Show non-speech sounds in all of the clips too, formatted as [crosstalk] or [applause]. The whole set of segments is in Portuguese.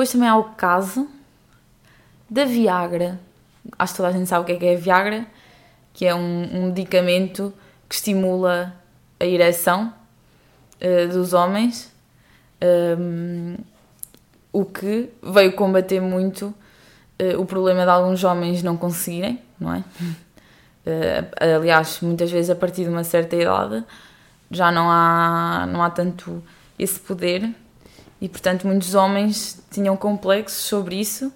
depois também há o caso da Viagra. Acho que toda a gente sabe o que é que é a Viagra, que é um, um medicamento que estimula a ereção uh, dos homens, um, o que veio combater muito uh, o problema de alguns homens não conseguirem, não é? Uh, [laughs] aliás, muitas vezes a partir de uma certa idade já não há, não há tanto esse poder e, portanto, muitos homens tinham complexos sobre isso.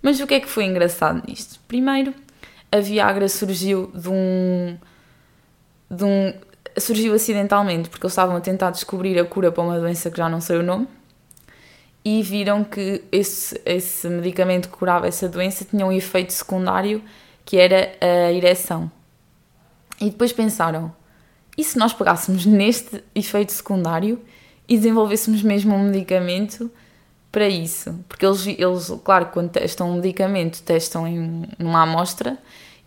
Mas o que é que foi engraçado nisto? Primeiro, a Viagra surgiu de um. De um surgiu acidentalmente, porque eles estavam a tentar descobrir a cura para uma doença que já não sei o nome e viram que esse, esse medicamento que curava essa doença tinha um efeito secundário que era a ereção. E depois pensaram: e se nós pegássemos neste efeito secundário e desenvolvêssemos mesmo um medicamento para isso? Porque eles, eles claro, quando testam um medicamento, testam em numa amostra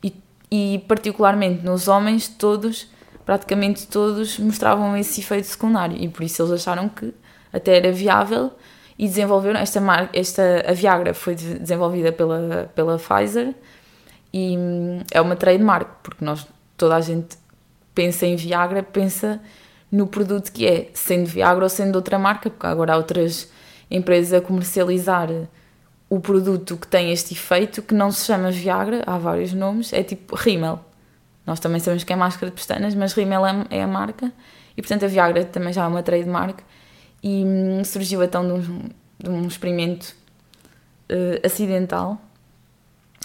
e, e, particularmente nos homens, todos, praticamente todos, mostravam esse efeito secundário e por isso eles acharam que até era viável e desenvolveram esta marca, esta a Viagra foi desenvolvida pela pela Pfizer e hum, é uma trademark, porque nós, toda a gente pensa em Viagra, pensa no produto que é, sendo Viagra ou sendo outra marca, porque agora há outras empresas a comercializar o produto que tem este efeito, que não se chama Viagra, há vários nomes, é tipo Rimmel. Nós também sabemos que é máscara de pestanas, mas Rimmel é, é a marca, e portanto a Viagra também já é uma trademark, e hum, surgiu então de um, de um experimento uh, acidental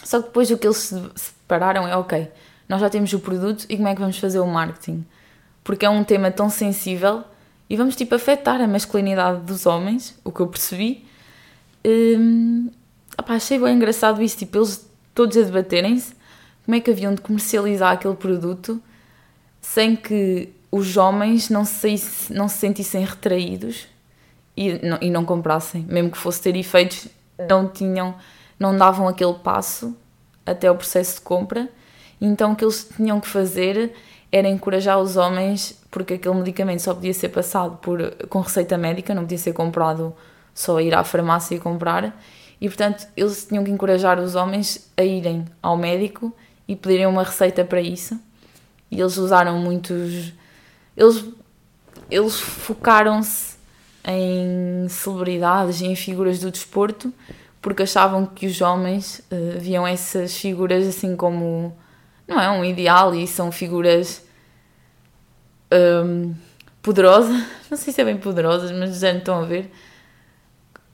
só que depois o que eles se separaram é ok, nós já temos o produto e como é que vamos fazer o marketing? Porque é um tema tão sensível e vamos tipo afetar a masculinidade dos homens, o que eu percebi. Hum, opá, achei bem engraçado isso, tipo, eles todos a debaterem-se como é que haviam de comercializar aquele produto sem que os homens não se, não se sentissem retraídos e não, e não comprassem, mesmo que fosse ter efeitos, não tinham não davam aquele passo até o processo de compra. Então o que eles tinham que fazer era encorajar os homens, porque aquele medicamento só podia ser passado por, com receita médica, não podia ser comprado só ir à farmácia e comprar. E portanto eles tinham que encorajar os homens a irem ao médico e pedirem uma receita para isso. E eles usaram muitos. Eles, eles focaram-se em celebridades e em figuras do desporto porque achavam que os homens uh, viam essas figuras assim como não é um ideal e são figuras um, poderosas, [laughs] não sei se é bem poderosas, mas já estão a ver.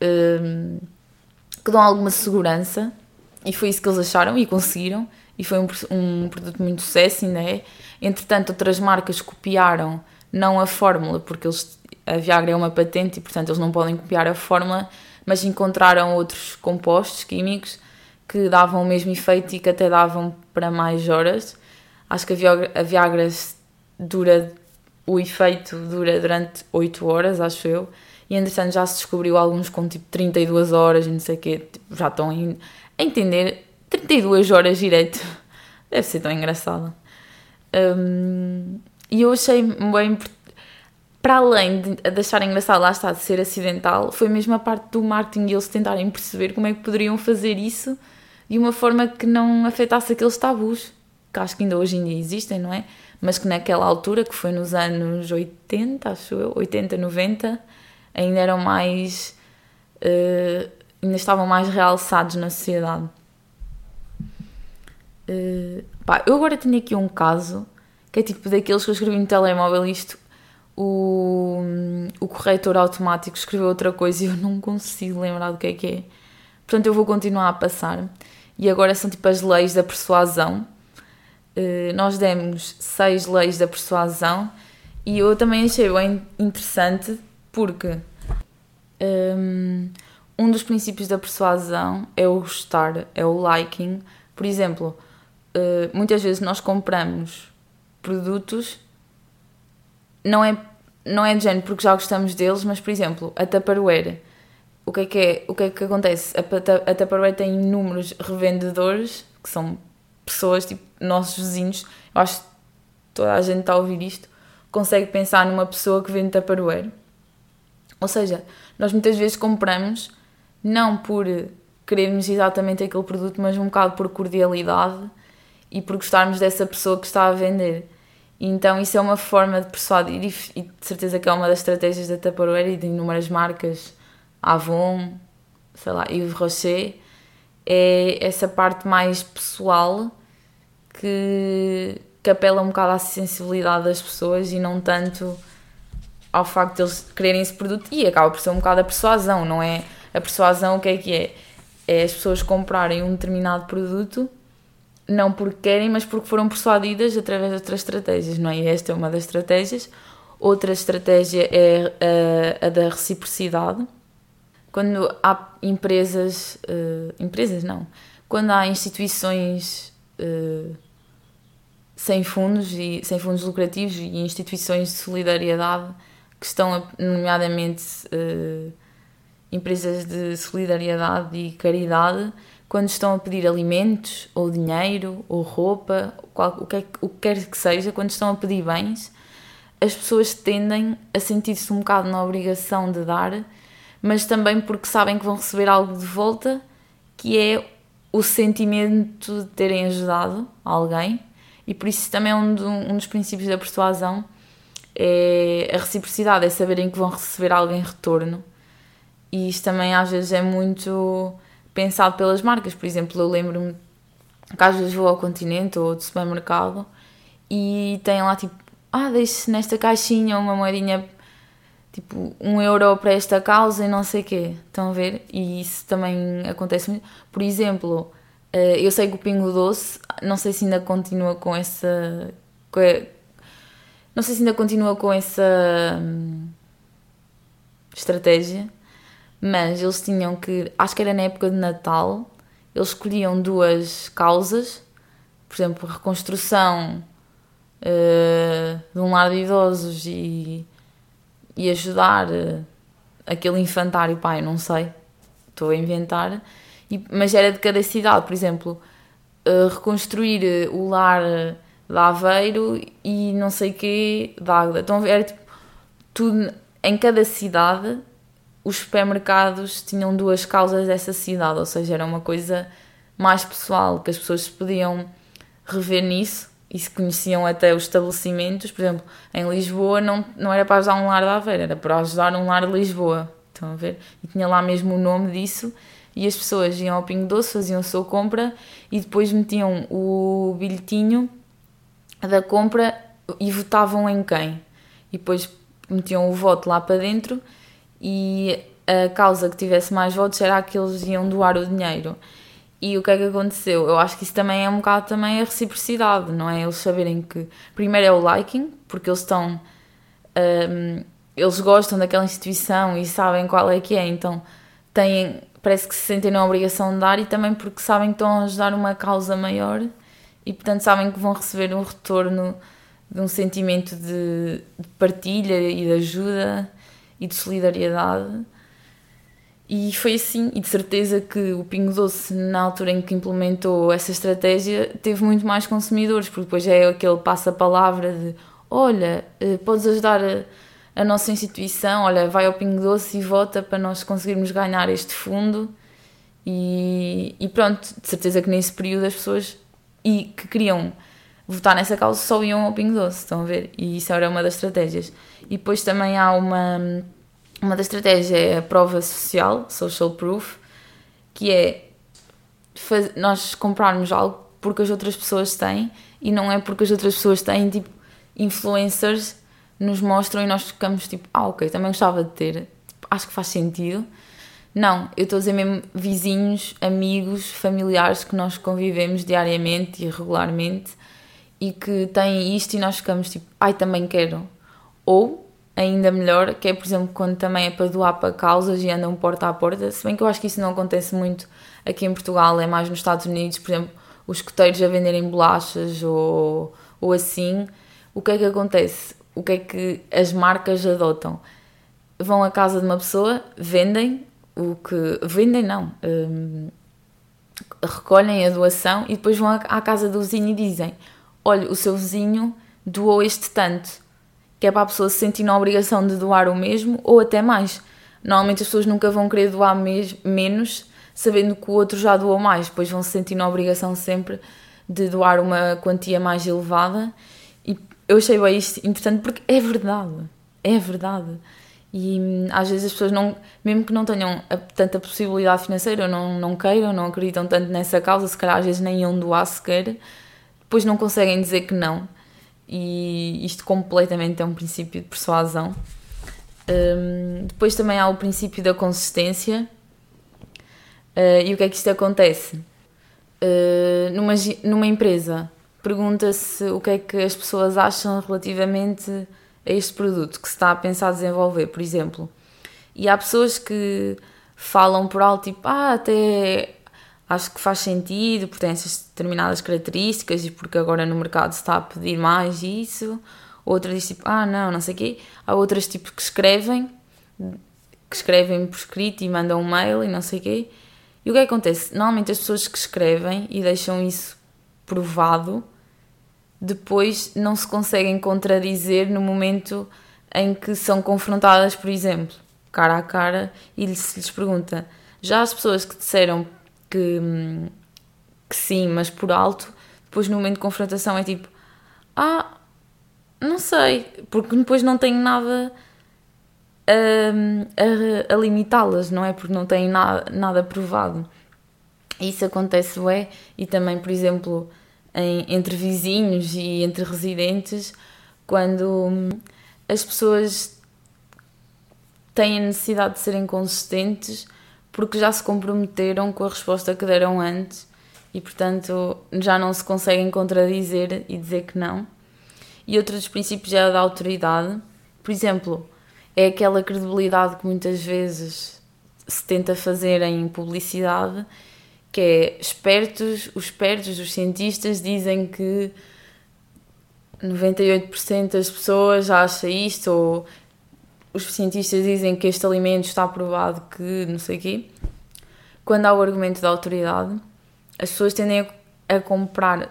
Um, que dão alguma segurança. E foi isso que eles acharam e conseguiram. E foi um, um produto muito sucesso ainda é. Entretanto outras marcas copiaram não a fórmula porque eles, a Viagra é uma patente e portanto eles não podem copiar a fórmula mas encontraram outros compostos químicos que davam o mesmo efeito e que até davam para mais horas. Acho que a Viagra, dura, o efeito dura durante 8 horas, acho eu, e entretanto já se descobriu alguns com tipo 32 horas e não sei o quê, tipo, já estão a entender 32 horas direito. [laughs] Deve ser tão engraçado. Um, e eu achei bem para além de achar engraçado lá está de ser acidental, foi mesmo a parte do marketing e eles tentarem perceber como é que poderiam fazer isso de uma forma que não afetasse aqueles tabus, que acho que ainda hoje dia existem, não é? Mas que naquela altura, que foi nos anos 80, acho eu, 80, 90, ainda eram mais. Uh, ainda estavam mais realçados na sociedade. Uh, pá, eu agora tenho aqui um caso que é tipo daqueles que eu escrevi no telemóvel isto o, o corretor automático escreveu outra coisa e eu não consigo lembrar do que é que é. Portanto, eu vou continuar a passar. E agora são tipo as leis da persuasão. Uh, nós demos seis leis da persuasão e eu também achei bem interessante porque um, ehm, um dos princípios da persuasão é o gostar, é o liking. Por exemplo, uh, muitas vezes nós compramos produtos não é, não é de género porque já gostamos deles, mas por exemplo, a Tupperware. O que é que, é, o que, é que acontece? A, a Tupperware tem inúmeros revendedores que são pessoas, tipo, nossos vizinhos. Eu acho que toda a gente está a ouvir isto. consegue pensar numa pessoa que vende Tupperware. Ou seja, nós muitas vezes compramos não por querermos exatamente aquele produto, mas um bocado por cordialidade e por gostarmos dessa pessoa que está a vender. Então isso é uma forma de persuadir e de certeza que é uma das estratégias da Tupperware e de inúmeras marcas, Avon, sei lá, Yves Rocher, é essa parte mais pessoal que, que apela um bocado à sensibilidade das pessoas e não tanto ao facto de eles quererem esse produto e acaba por ser um bocado a persuasão, não é? A persuasão o que é que é? É as pessoas comprarem um determinado produto não porque querem, mas porque foram persuadidas através de outras estratégias, não é? E esta é uma das estratégias. Outra estratégia é a, a da reciprocidade. Quando há empresas, uh, empresas não, quando há instituições uh, sem fundos e sem fundos lucrativos e instituições de solidariedade que estão, nomeadamente, uh, empresas de solidariedade e caridade, quando estão a pedir alimentos, ou dinheiro, ou roupa, qual, o, que é, o que quer que seja, quando estão a pedir bens, as pessoas tendem a sentir-se um bocado na obrigação de dar, mas também porque sabem que vão receber algo de volta, que é o sentimento de terem ajudado alguém, e por isso também é um, do, um dos princípios da persuasão, é a reciprocidade, é saberem que vão receber algo em retorno. E isto também às vezes é muito pensado pelas marcas. Por exemplo, eu lembro-me que às vezes vou ao continente ou do supermercado e tem lá tipo, ah, deixe nesta caixinha uma moedinha tipo um euro para esta causa e não sei o quê. Estão a ver? E isso também acontece muito. Por exemplo, eh, eu sei que o Pingo Doce, não sei se ainda continua com essa. não sei se ainda continua com essa hum, estratégia mas eles tinham que, acho que era na época de Natal, eles escolhiam duas causas, por exemplo, reconstrução uh, de um lar de idosos e, e ajudar uh, aquele infantário, pai, não sei, estou a inventar, e, mas era de cada cidade, por exemplo, uh, reconstruir o lar de Aveiro e não sei quê de Águeda. Então era tipo, tudo em cada cidade os supermercados tinham duas causas dessa cidade, ou seja, era uma coisa mais pessoal, que as pessoas podiam rever nisso e se conheciam até os estabelecimentos. Por exemplo, em Lisboa não, não era para ajudar um lar da Aveira, era para ajudar um lar de Lisboa. Estão a ver? E tinha lá mesmo o nome disso e as pessoas iam ao Pingo Doce, faziam a sua compra e depois metiam o bilhetinho da compra e votavam em quem. E depois metiam o voto lá para dentro e a causa que tivesse mais votos era a que eles iam doar o dinheiro. E o que é que aconteceu? Eu acho que isso também é um bocado também a reciprocidade, não é? Eles saberem que primeiro é o liking, porque eles estão. Um, eles gostam daquela instituição e sabem qual é que é, então têm, parece que se sentem na obrigação de dar e também porque sabem que estão a ajudar uma causa maior e portanto sabem que vão receber um retorno de um sentimento de, de partilha e de ajuda e de solidariedade. E foi assim, e de certeza que o Pingo Doce, na altura em que implementou essa estratégia, teve muito mais consumidores, porque depois é aquele passa-palavra de olha, eh, podes ajudar a, a, nossa instituição, olha, vai ao Pingo Doce e vota para nós conseguirmos ganhar este fundo. E, e pronto, de certeza que nesse período as pessoas e que queriam votar nessa causa só iam ao Pingo Doce, estão a ver? E isso era uma das estratégias. E depois também há uma, uma das estratégias, é a prova social, social proof, que é faz, nós comprarmos algo porque as outras pessoas têm e não é porque as outras pessoas têm, tipo, influencers nos mostram e nós ficamos tipo, ah, ok, também gostava de ter, tipo, acho que faz sentido. Não, eu estou a dizer mesmo vizinhos, amigos, familiares que nós convivemos diariamente e regularmente e que têm isto e nós ficamos tipo, ai, também quero. Ou, ainda melhor, que é, por exemplo, quando também é para doar para causas e andam porta a porta, se bem que eu acho que isso não acontece muito aqui em Portugal, é mais nos Estados Unidos, por exemplo, os escoteiros a venderem bolachas ou, ou assim. O que é que acontece? O que é que as marcas adotam? Vão à casa de uma pessoa, vendem o que. Vendem não. Hum, recolhem a doação e depois vão à casa do vizinho e dizem: olha, o seu vizinho doou este tanto. Que é para a pessoa se sentir na obrigação de doar o mesmo ou até mais. Normalmente as pessoas nunca vão querer doar menos sabendo que o outro já doou mais, depois vão se sentir na obrigação sempre de doar uma quantia mais elevada. E eu achei bem isto importante porque é verdade, é verdade. E hum, às vezes as pessoas, não, mesmo que não tenham tanta possibilidade financeira, ou não, não queiram, não acreditam tanto nessa causa, se calhar às vezes nem iam doar sequer, depois não conseguem dizer que não e isto completamente é um princípio de persuasão. Um, depois também há o princípio da consistência. Uh, e o que é que isto acontece? Uh, numa, numa empresa, pergunta-se o que é que as pessoas acham relativamente a este produto que se está a pensar desenvolver, por exemplo. E há pessoas que falam por alto, tipo, ah, até acho que faz sentido porque tem essas determinadas características e porque agora no mercado se está a pedir mais isso. Outra diz tipo, ah não, não sei o quê. Há outras tipo que escrevem, que escrevem por escrito e mandam um mail e não sei o quê. E o é que acontece? Normalmente as pessoas que escrevem e deixam isso provado, depois não se conseguem contradizer no momento em que são confrontadas, por exemplo, cara a cara, e se lhes pergunta. Já as pessoas que disseram que, que sim, mas por alto, depois no momento de confrontação é tipo, ah, não sei, porque depois não tenho nada a, a, a limitá-las, não é? Porque não têm nada, provado. Isso acontece, é, e também, por exemplo, em, entre vizinhos e entre residentes, quando as pessoas têm a necessidade de serem consistentes porque já se comprometeram com a resposta que deram antes e, portanto, já não se conseguem contradizer e dizer que não. E outro dos princípios é a da autoridade. Por exemplo, é aquela credibilidade que muitas vezes se tenta fazer em publicidade, que é espertos, os espertos, os cientistas dizem que 98% das pessoas acha isto ou os cientistas dizem que este alimento está provado que não sei o quê, quando há o argumento da autoridade, as pessoas tendem a, a comprar.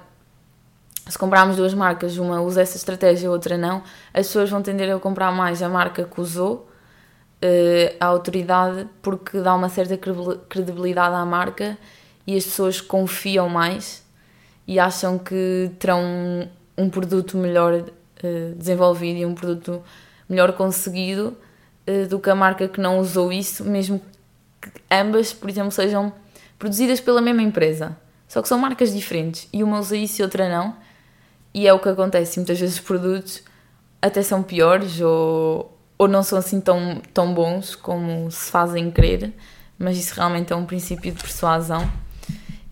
Se comprarmos duas marcas, uma usa essa estratégia e outra não, as pessoas vão tender a comprar mais a marca que usou, uh, a autoridade, porque dá uma certa credibilidade à marca e as pessoas confiam mais e acham que terão um produto melhor uh, desenvolvido e um produto melhor conseguido uh, do que a marca que não usou isso, mesmo que ambas, por exemplo, sejam produzidas pela mesma empresa. Só que são marcas diferentes e uma usa isso e outra não. E é o que acontece. Muitas vezes os produtos até são piores ou, ou não são assim tão, tão bons como se fazem crer, mas isso realmente é um princípio de persuasão.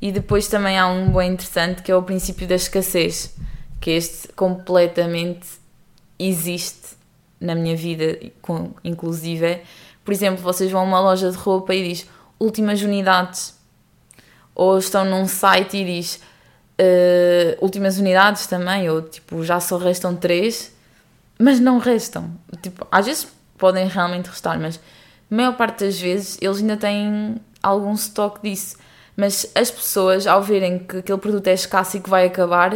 E depois também há um bem interessante que é o princípio da escassez, que este completamente existe na minha vida, inclusive, por exemplo, vocês vão a uma loja de roupa e diz últimas unidades, ou estão num site e diz uh, últimas unidades também, ou tipo já só restam três, mas não restam. Tipo, às vezes podem realmente restar, mas a maior parte das vezes eles ainda têm algum estoque disso. Mas as pessoas, ao verem que aquele produto é escasso e que vai acabar,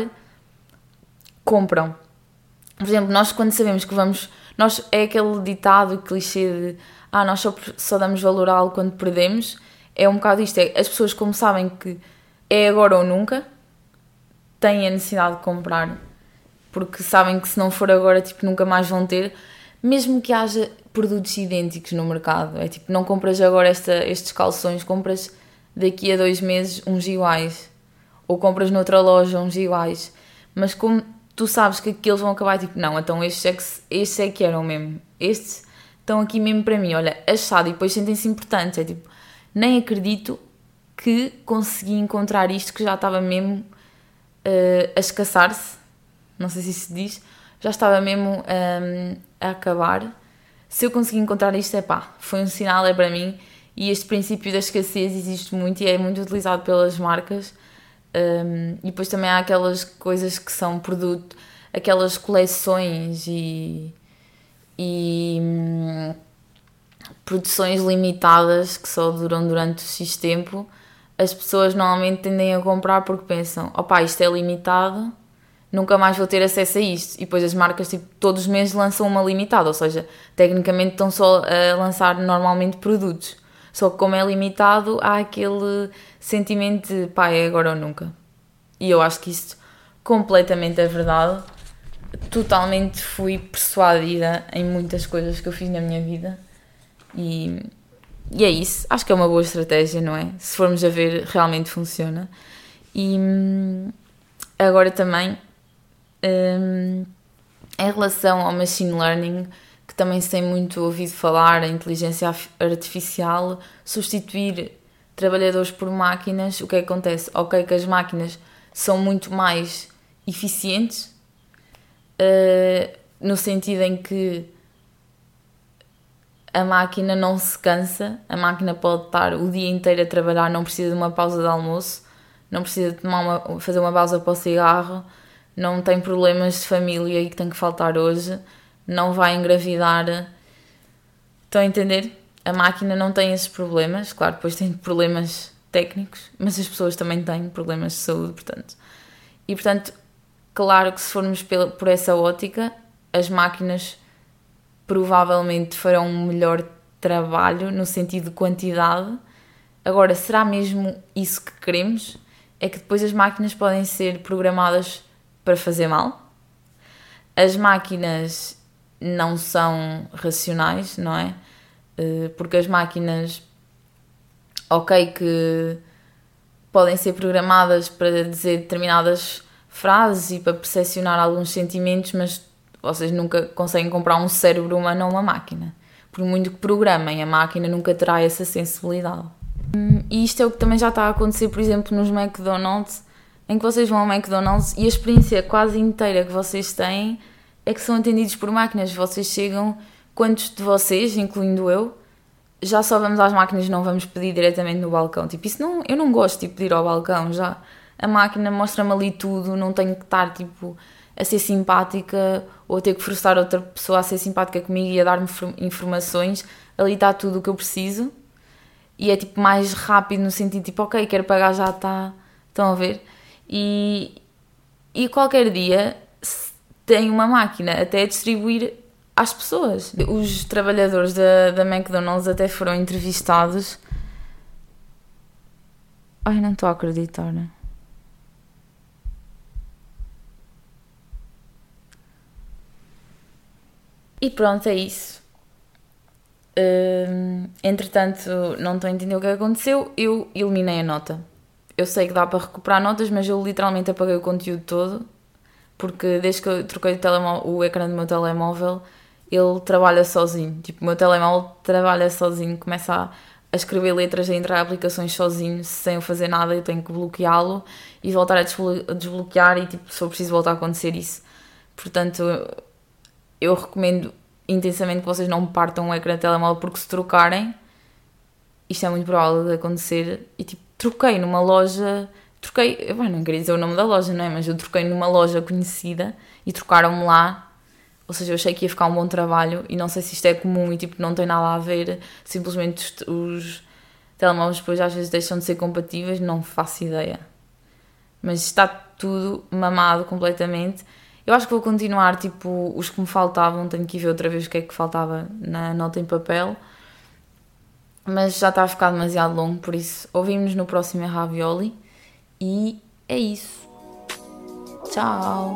compram. Por exemplo, nós quando sabemos que vamos nós, é aquele ditado, clichê de ah, nós só, só damos valor a algo quando perdemos. É um bocado isto, é, as pessoas como sabem que é agora ou nunca, têm a necessidade de comprar, porque sabem que se não for agora, tipo, nunca mais vão ter, mesmo que haja produtos idênticos no mercado. É tipo, não compras agora esta, estes calções, compras daqui a dois meses uns iguais. Ou compras noutra loja uns iguais. Mas como tu sabes que aqueles vão acabar tipo, não, então estes é que, estes é que eram mesmo, estes estão aqui mesmo para mim, olha, achado, e depois sentem-se importantes, é tipo, nem acredito que consegui encontrar isto que já estava mesmo uh, a escassar-se, não sei se isso diz, já estava mesmo um, ehm, a acabar. Se eu consegui encontrar isto, é pá, foi um sinal, é para mim. E este princípio da escassez existe muito e é muito utilizado pelas marcas um, e depois também há aquelas coisas que são produto, aquelas coleções e, e hum, produções limitadas que só duram durante X tempo. As pessoas normalmente tendem a comprar porque pensam: opá, isto é limitado, nunca mais vou ter acesso a isto. E depois as marcas, tipo, todos os meses lançam uma limitada, ou seja, tecnicamente estão só a lançar normalmente produtos. Só que como é limitado, há aquele sentimento de pá, é agora ou nunca. E eu acho que isto completamente é verdade. Totalmente fui persuadida em muitas coisas que eu fiz na minha vida. E, e é isso. Acho que é uma boa estratégia, não é? Se formos a ver, realmente funciona. E agora também um, em relação ao machine learning, que também se tem muito ouvido falar, a inteligência artificial, substituir trabalhadores por máquinas, o que, é que acontece? Ok, que as máquinas são muito mais eficientes, uh, no sentido em que a máquina não se cansa, a máquina pode estar o dia inteiro a trabalhar, não precisa de uma pausa de almoço, não precisa de uma, fazer uma pausa para o cigarro, não tem problemas de família e que tem que faltar hoje, não vai engravidar. Estão a entender? A máquina não tem esses problemas, claro, depois tem problemas técnicos, mas as pessoas também têm problemas de saúde, portanto. E portanto, claro que se formos por essa ótica, as máquinas provavelmente farão um melhor trabalho no sentido de quantidade. Agora, será mesmo isso que queremos? É que depois as máquinas podem ser programadas para fazer mal. As máquinas não são racionais, não é? Eh, porque as máquinas, ok, que podem ser programadas para dizer determinadas frases e para percepcionar alguns sentimentos, mas vocês nunca conseguem comprar um cérebro humano a uma máquina. Por muito que programem, a máquina nunca terá essa sensibilidade. E isto é o que também já está a acontecer, por exemplo, nos McDonald's em que vocês vão ao McDonald's e a experiência quase inteira que vocês têm é que são atendidos por máquinas. Vocês chegam, quantos de vocês, incluindo eu, já só vamos às máquinas, não vamos pedir diretamente no balcão. Tipo, isso não, eu não gosto de ir ao balcão já. A máquina mostra-me ali tudo, não tenho que estar tipo a ser simpática ou a ter que frustrar outra pessoa a ser simpática comigo e a dar-me informações. Ali está tudo o que eu preciso e é tipo mais rápido no sentido tipo, ok, quero pagar, já está. Estão a ver? E, e qualquer dia tem uma máquina até a distribuir às pessoas. Os trabalhadores da, da McDonald's até foram entrevistados. Ai, não estou a acreditar. Né? E pronto, é isso. Hum, entretanto, não estou a entender o que aconteceu. Eu eliminei a nota eu sei que dá para recuperar notas, mas eu literalmente apaguei o conteúdo todo, porque desde que eu troquei o, o ecrã do meu telemóvel, ele trabalha sozinho. Tipo, o meu telemóvel trabalha sozinho, começa a, a escrever letras, a entrar aplicações sozinho, sem eu fazer nada, eu tenho que bloqueá-lo e voltar a desbloquear e, tipo, se preciso voltar a acontecer isso. Portanto, eu recomendo intensamente que vocês não partam o ecrã do telemóvel, porque se trocarem, isto é muito provável de acontecer e, tipo, troquei numa loja. Troquei, eu não queria dizer o nome da loja, não é? Mas eu troquei numa loja conhecida e trocaram-me lá. Ou seja, eu achei que ia ficar um bom trabalho e não sei se isto é comum e tipo não tem nada a ver. Simplesmente os, os telemóveis depois às vezes deixam de ser compatíveis, não faço ideia. Mas está tudo mamado completamente. Eu acho que vou continuar, tipo, os que me faltavam, tenho que ver outra vez o que é que faltava na nota em papel mas já está a ficar demasiado longo, por isso ouvimos no próximo Ravioli e é isso. Tchau!